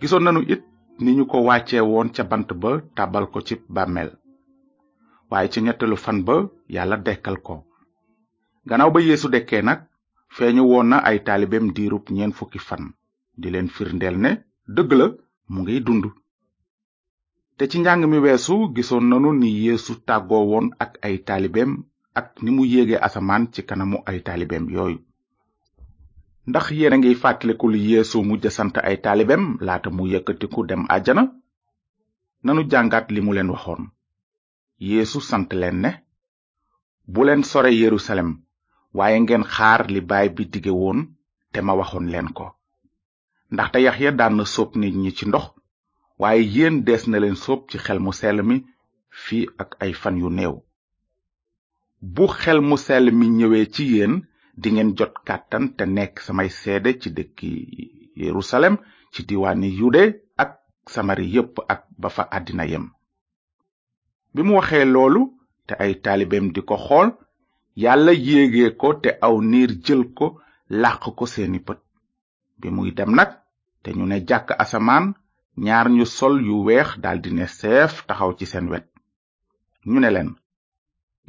gisoon nanu it ni ñu ko wàcce woon ca bant ba tàbbal ko ci bàmmeel waaye ci ñetteelu fan ba yàlla dekkal ko gannaaw ba yéesu dekkee nag feeñu woon na ay taalibeem diirub ñeent fukki fan di leen firndeel ne dëgg la mu ngiy dund te ci njàng mi weesu gisoon nanu ni yeesu tàggoo woon ak ay taalibeem ak ni mu yéege asamaan ci kanamu ay taalibeem yooyu ndax yéen a ngi fàttaliku li yeesu mujj sant ay taalibeem laata mu yëkkatiku dem àjjana nanu jàngaat li mu leen waxoon yeesu sant leen ne bu leen sore yerusalem waaye ngeen xaar li baay bi dige woon te ma waxoon leen ko ndaxte Yaxya daan na sóob nit ñi ci ndox waaye yéen dees na leen sóob ci xel mu sell mi fii ak ay fan yu néew bu xel mu sell mi ñëwee ci yéen dingeen jot kàttan te nekk samay seede ci dëkki Yerusalem ci diwaani Yude ak Samari yépp ak ba fa àddina yem bi mu waxee loolu te ay taalibeem di ko xool yàlla yéege ko te aw niir jël ko làq ko seeni bët bi muy dem nag te ñu ne jàkk asamaan ñaar ñu sol yu weex daldi ne seef taxaw ci seen wet ñu ne leen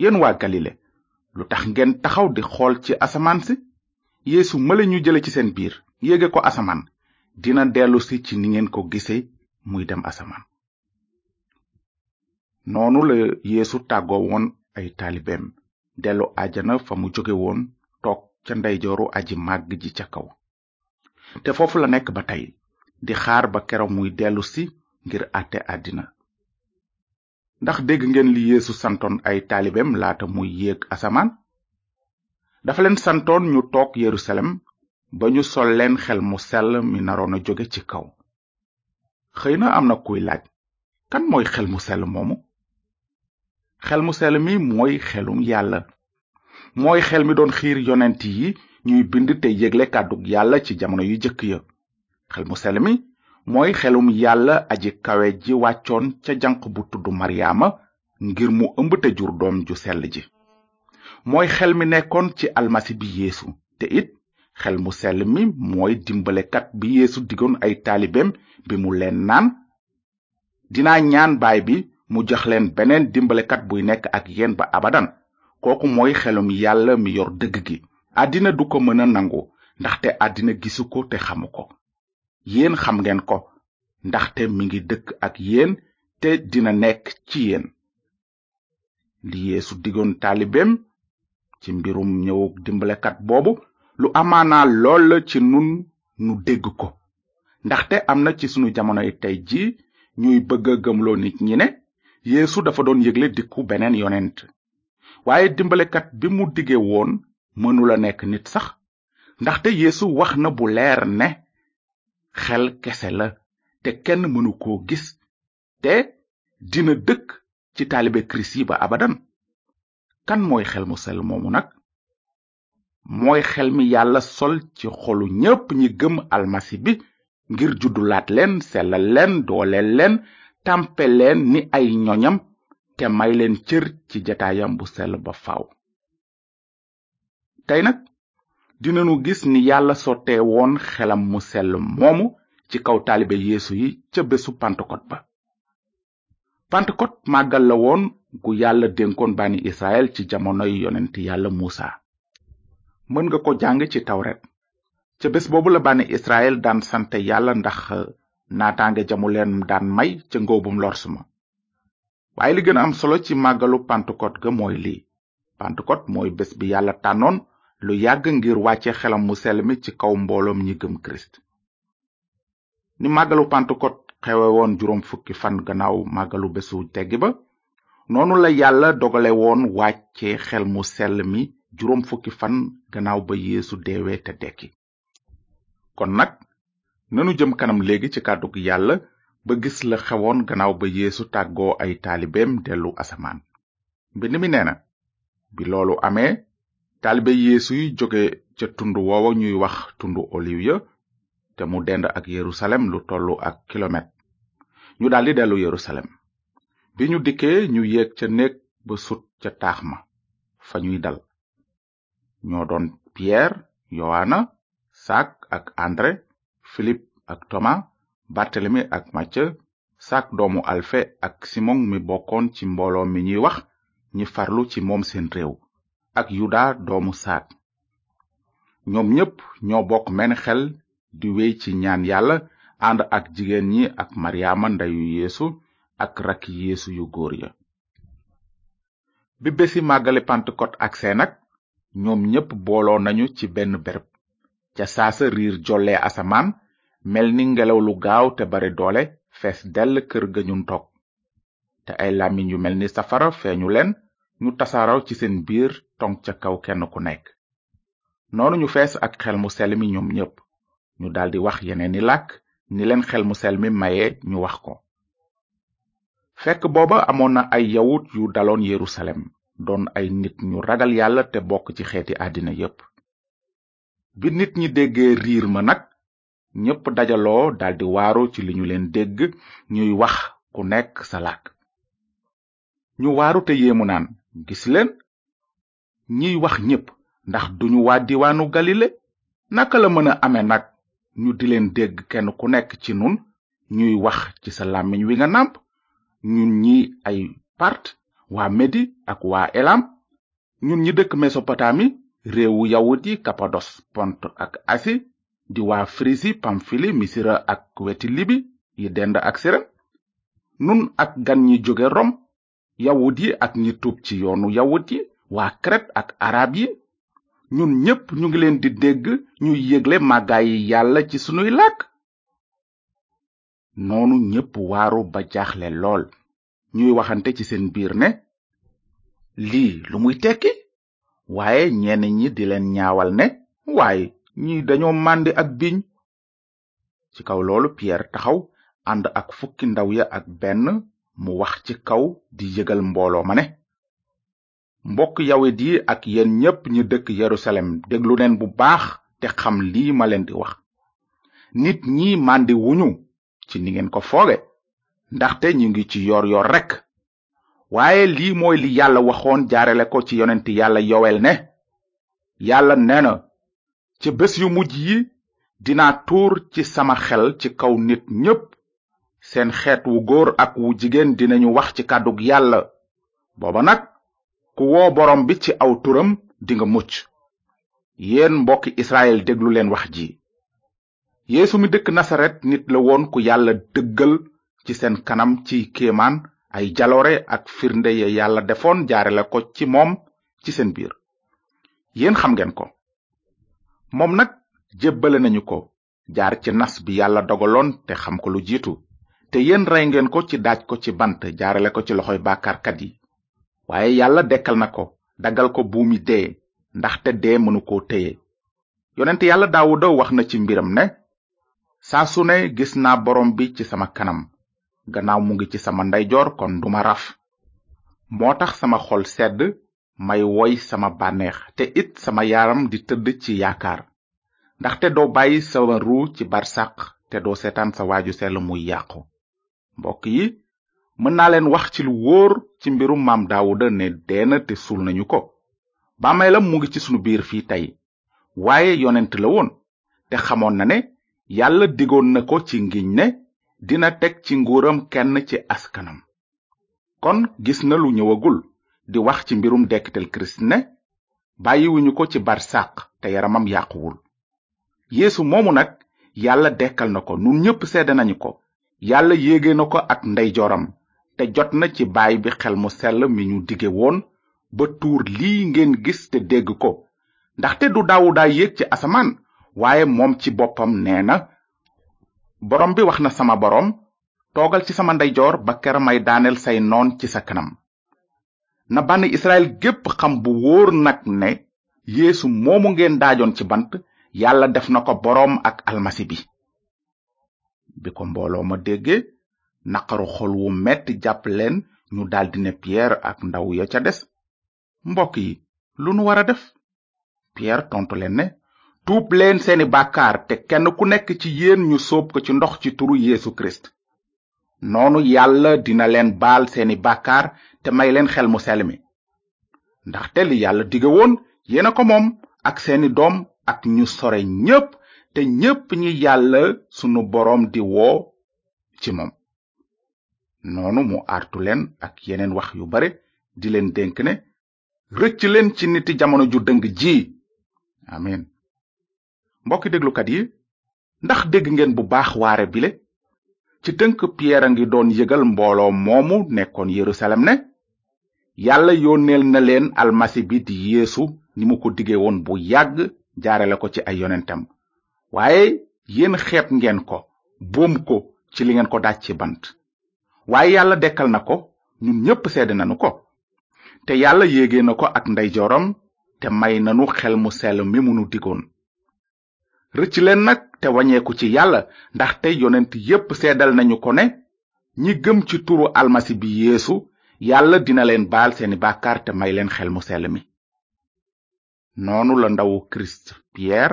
yéen waa galile lu tax ngeen taxaw di xool ci asamaan si yeesu male ñu jële ci seen biir yéege ko asamaan dina dellusi ci ni ngeen ko gise muy dem asamaan noonu la yeesu tàggoo woon ay taalibeem dellu àjjana fa mu jóge woon toog ca ndeyjooru aji màgg ji ca kaw te foofu la nekk ba tey di xaar ba keroog muy dellu si ngir àtte àddina ndax dégg ngeen li yeesu santoon ay taalibeem laata muy yéeg asamaan dafa leen santoon ñu toog yerusalem ba ñu sol leen xel mu sell mi naroon a jóge ci kaw xëy na am na kuy laaj kan mooy xel mu sell moomu xel mu sell mi mooy xelum yàlla mooy xel mi doon xiir yonent yi ñuy bind te yégle kàddug yàlla ci jamono yu jëkk ya xel mu sell mi mooy xelum yàlla aji kawe ji wàccoon ca janq bu tudd maryaama ngir mu ëmb te jur doom ju sell ji mooy xel mi nekkoon ci almasi bi yeesu te it xel mu sell mi mooy dimbalekat bi yeesu digoon ay taalibeem bi mu leen naan dinaa ñaan baay bi mu jox leen beneen dimbalekat buy nekk ak yéen ba abadan kooku mooy xelum yàlla mi yor dëgg gi àddina du ko mën a nangu ndaxte àddina gisu ko te xamu ko yéen xam ngeen ko ndaxte mi ngi dëkk ak yéen te dina nekk ci yéen li yeesu digoon taalibeem ci mbirum ñëwug dimbalekat boobu lu amaanaa lool la ci nun nu dégg ko ndaxte am na ci sunu jamonoy tey ji ñuy bëgg a gëmloo nit ñi ne yeesu dafa doon yëgle dikku beneen yonent waaye dimbalekat bi mu dige woon mënula nekk nit sax ndaxte yéesu wax na bu leer ne xel kese la te kenn mënu koo gis te dina dëkk ci taalibe kirist yi ba abadan kan mooy xel mu sell moomu nag mooy xel mi yàlla sol ci xolu ñépp ñi gëm almasi bi ngir juddulaat leen sellal leen dooleel leen tàmpe leen ni ay ñoñam te may leen cër ci jataayam bu sell ba faw tey nag dinanu gis ni yàlla sottee woon xelam mu sell moomu ci kaw taalibe yeesu yi ca bésu pantekot ba pantekot màggal la woon gu yàlla dénkoon bànni israel ci jamonoy yonent yàlla muusa mën nga ko jàng ci tawret ca bés boobu la bànni israel daan sante yàlla ndax naataange jamu leen daan may ca ngóobum lors ma waaye li gën a am solo ci màggalu pantukot ga mooy lii pantukot mooy bés bi yàlla tànnoon lu yàgg ngir wàcce xelam mu sell mi ci kaw mbooloom ñi gëm kirist ni màggalu pantukot xewe woon juróom fukki fan gannaaw màggalu bésu teggi ba noonu la yàlla dogale woon wàcce xel mu sell mi juróom fukki fan gannaaw ba yeesu deewee te dekki kon nag nanu jëm kanam léegi ci kàddu gi yàlla ba gis la xewoon gannaaw ba yéesu tàggoo ay taalibeem dellu asamaan mbind mi nee na bi loolu amee taalibe yeesu yi jóge ca tund woowa ñuy wax tundu oliw ya te mu dend ak yerusalem lu tollu ak kilomètre ñu daldi dellu yerusalem bi ñu dikkee ñu yéeg ca néeg ba sut ca taax ma fa ñuy dal ñoo doon Pierre Yowaana Sak ak André Philippe ak Thomas Barthélemy ak Matthieu Sak doomu Alphe ak Simon mi bokkoon ci mbooloo mi ñuy wax ñi farlu ci moom seen réew ak Yuda doomu Saat ñoom ñépp ñoo bokk menn xel di wéy ci ñaan yàlla ànd ak jigéen ñi ak Maryaama ndeyu Yeesu ak rakki Yeesu yu góor ya bi bési màggali Pentecot agsee nag ñoom ñépp booloo nañu ci benn béréb ca saasa riir jolle asamaan mel ni ngelaw lu gaaw te bare doole fees dell kër ga ñu toog te ay làmmiñ yu mel ni safara feeñu leen ñu tasaaraw ci seen biir tong ca kaw kenn ku nekk noonu ñu fees ak xel mu sell mi ñoom ñépp ñu daldi wax yeneeni làkk ni leen xel mu sell mi maye ñu wax ko fekk booba amoon na ay yawut yu daloon yerusalem doon ay nit ñu ragal yàlla te bokk ci xeeti àddina yépp bi nit ñi déggee riir ma nag ñépp dajaloo daldi waaru ci li ñu leen dégg ñuy wax ku nekk sa làkk ñu waaru te yéemu naan gis leen ñiy wax ñépp ndax duñu waa diwaanu galile naka la mën a ame nag ñu di leen dégg kenn ku nekk ci nun ñuy wax ci sa làmmiñ wi nga nàmp ñun ñi ay part waa medi ak waa elam ñun ñi dëkk mesopotami réewu yawut yi kapados pont ak asi di waa frisi pamfili misira ak weti libi yi dend ak siren nun ak gan ñi jóge rom yawut yi ak ñi tuub ci yoonu yawut yi waa kret ak arab yi ñun ñépp ñu ngi leen di dégg ñu yégle màggaayi yàlla ci sunuy làkk noonu ñépp waaru ba jaaxle lool ñuy waxante ci seen biir ne lii lu muy tekki waaye ñenn ñi di leen ñaawal ne waaye ñi dañoo màndi ak biiñ ci kaw loolu piyeer taxaw ànd ak fukki ndaw ya ak benn mu wax ci kaw di yëgal mbooloo ma ne mbokk yawut yi ak yéen ñépp ñu dëkk yerusalem déglu leen bu baax te xam lii ma leen di wax nit ñi màndi wuñu ci ni ngeen ko fooge ndaxte ñu ngi ci yoor yoor rekk waaye lii mooy li yàlla waxoon jaarale ko ci yonent yàlla yowel ne yàlla nee na ca bés yu mujj yi dinaa tuur ci sama xel ci kaw nit ñépp seen xeet wu góor ak wu jigéen dinañu wax ci kàddug yàlla booba nag ku woo borom bi ci aw turam dinga mucc yéen mbokki israel déglu leen wax ji yéesu mi dëkk nasaret nit la woon ku yàlla dëggal ci seen kanam ci kéemaan ay jaloore ak firnde ya yàlla defoon jaare la ko ci moom ci seen biir yéen xam ngeen ko moom nag jébbale nañu ko jaar ci nas bi yàlla dogaloon te xam ko lu jiitu te yéen rey ngeen ko ci daaj ko ci bant jaarale ko ci loxoy bàkkaarkat yi waaye yàlla dekkal na ko daggal ko buumi dee ndaxte dee mënu koo téye yonent yàlla daawuda wax na ci mbiram ne saa su ne gis naa borom bi ci sama kanam gannaaw mu ngi ci sama ndeyjoor kon duma raf moo tax sama xol sedd may woy sama bànneex te it sama yaram di tëdd ci yaakaar ndaxte doo bàyyi sama ruu ci barsàq te doo seetaan sa waaju sell muy yàqu mbokk yi mën naa leen wax ci lu wóor ci mbirum maam daawuda ne dee na te suul nañu ko bàmmeelam mu ngi ci sunu biir fii tey waaye yonent la woon te xamoon na ne yàlla digoon na ko ci ngiñ ne dina teg ci nguuram kenn ci askanam kon gis na lu ñëwagul di wax ci mbirum dekkitel kirist ne bàyyiwuñu ko ci barsàq te yaramam yàquwul yéesu moomu nag yàlla dekkal na ko nun ñépp sedd nañu ko yàlla yéege na ko ak ndeyjooram te jot na ci baay bi xel mu sell mi ñu dige woon ba tuur lii ngeen gis te dégg ko ndaxte du daawuda yéeg ci asamaan waaye moom ci boppam nee na borom bi wax na sama borom toogal ci sama ndeyjoor ba kera may daaneel say noon ci sa kanam na bànni israel gépp xam bu wóor nag ne yeesu moomu ngeen daajoon ci bant yàlla def na ko boroom ak almasi bi bi ko mbooloo ma dégge naqaru xol wu metti jàpp leen ñu daldi ne pierre ak ndaw ya ca des mbokk yi lu nu wara def Pierre tontu leen ne tuub leen seeni bàkkaar te kenn ku nekk ci yéen ñu sóob ko ci ndox ci turu Yeesu Kirist noonu yàlla dina leen baal seeni bàkkaar te may leen xel mu sell mi ndaxte li yàlla dige woon yéena ko moom ak seeni doom ak ñu sore ñépp te ñépp ñi yàlla sunu boroom di woo ci moom noonu mu artu leen ak yeneen wax yu bare di leen dénk ne rëcc leen ci niti jamono ju dëng ji amin mbokki déglukat yi ndax dégg ngeen bu baax waare bile ci tënk Pierre a ngi doon yëgal mbooloo moomu nekkoon Yerusalem ne yàlla yónneel na leen almasi bi di yeesu ni mu ko dige woon bu yàgg jaarale ko ci ay yonentam waaye yéen xeeb ngeen ko boom ko ci li ngeen ko daaj ci bant waaye yàlla dekkal na ko ñun ñépp seede nanu ko te yàlla yéege na ko ak ndeyjooram te may nanu xel mu sell mi mu nu digoon rëcc leen nag te wañeeku ci yàlla ndaxte yonent yépp seedal nañu ko ne ñi gëm ci turu almasi bi yéesu yàlla dina leen baal seeni bàkkaar te may leen xel mu sell mi noonu la ndawu kirist piyeer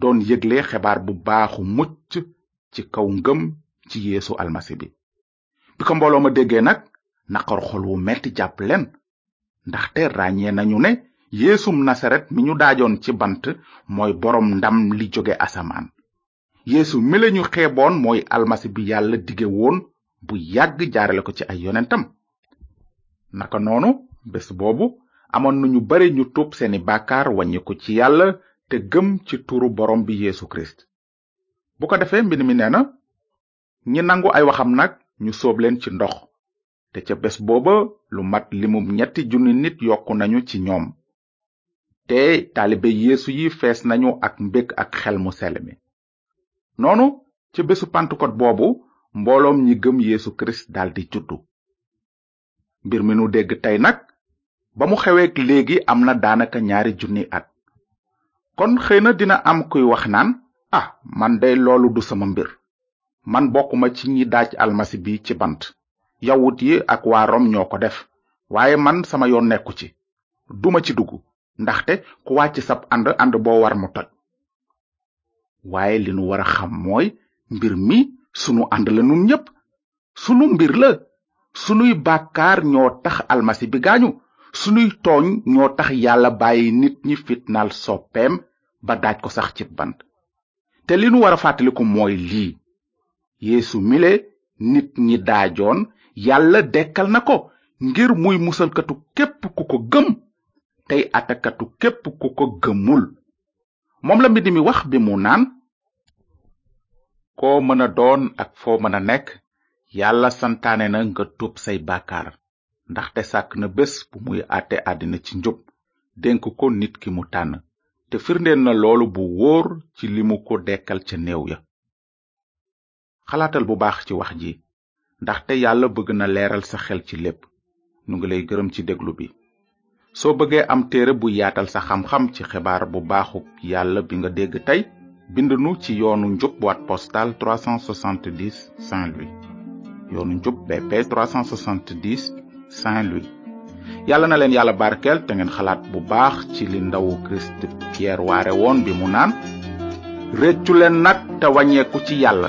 doon yëgle xebaar bu baaxu mucc ci kaw ngëm ci yeesu almasi bi bi ko mbooloo ma déggee nag naqar xol wu metti jàpp leen ndaxte ràññee nañu ne yeesum nasaret mi ñu daajoon ci bant mooy boroom ndam li jóge asamaan yeesu mi lañu xeeboon mooy almasi bi yàlla dige woon bu yàgg jaarale ko ci ay yonentam naka noonu bés boobu amoon na ñu bare ñu tuub seeni bàkkaar wàññiku ci yàlla te gëm ci turu borom bi yeesu kirist bu ko defee mbind mi nee na ñi nangu ay waxam nag ñu sóob leen ci ndox te ca bés booba lu mat limum ñetti junni nit yokku nañu ci ñoom te taalibe yeesu yi fees nañu ak mbég ak xel mu sell mi noonu ca bésu pantukot boobu mbooloom ñi gëm yeesu kirist daldi juddu mbir mi nu dégg tey nag ba mu xeweek léegi am na daanaka ñaari junni at kon xëy na dina am kuy wax naan ah man day loolu du sama mbir man bokkuma ci ñi daaj almasi bi ci bant yawut yi ak waa rom ñoo ko def waaye man sama yoon nekku ci duma ci dugg ndaxte ku wàcc sab ànd ànd boo war mu toj waaye li nu war a xam mooy mbir mi sunu ànd la nun ñépp sunu mbir la sunuy bàkkaar ñoo tax almasi bi gaañu sunuy tooñ ñoo tax yàlla bàyyi nit ñi fitnaal soppeem ba daaj ko sax ci bant te li nu war a fàttaliku mooy lii yeesu mile nit ñi daajoon yàlla dekkal na ko ngir muy musalkatu képp ku ko gëm tey atakatu képp ku ko gëmul moom la mbind mi wax bi mu naan koo mën a doon ak foo mën a nekk yàlla santaane na nga tuub say bàkkaar ndaxte sàkk na bés bu muy àtte àddina ci njub dénk ko nit ki mu tànn te firndeel na loolu bu wóor ci li mu ko dekkal ca néew ya xalaatal bu baax ci wax ji ndaxte yàlla bëgg na leeral sa xel ci lépp nu ngi lay gërëm ci déglu bi soo bëggee am téere bu yaatal sa xam-xam ci xibaar bu baaxu yàlla bi nga dégg tey bind nu ci yoonu njub boîte postale 370 saint louis yoonu njub bp 370 saint louis yàlla na leen yàlla barkeel te ngeen xalaat bu baax ci li ndawu christ pierre waare woon bi mu naan réccu leen nag te wàññeeku ci yàlla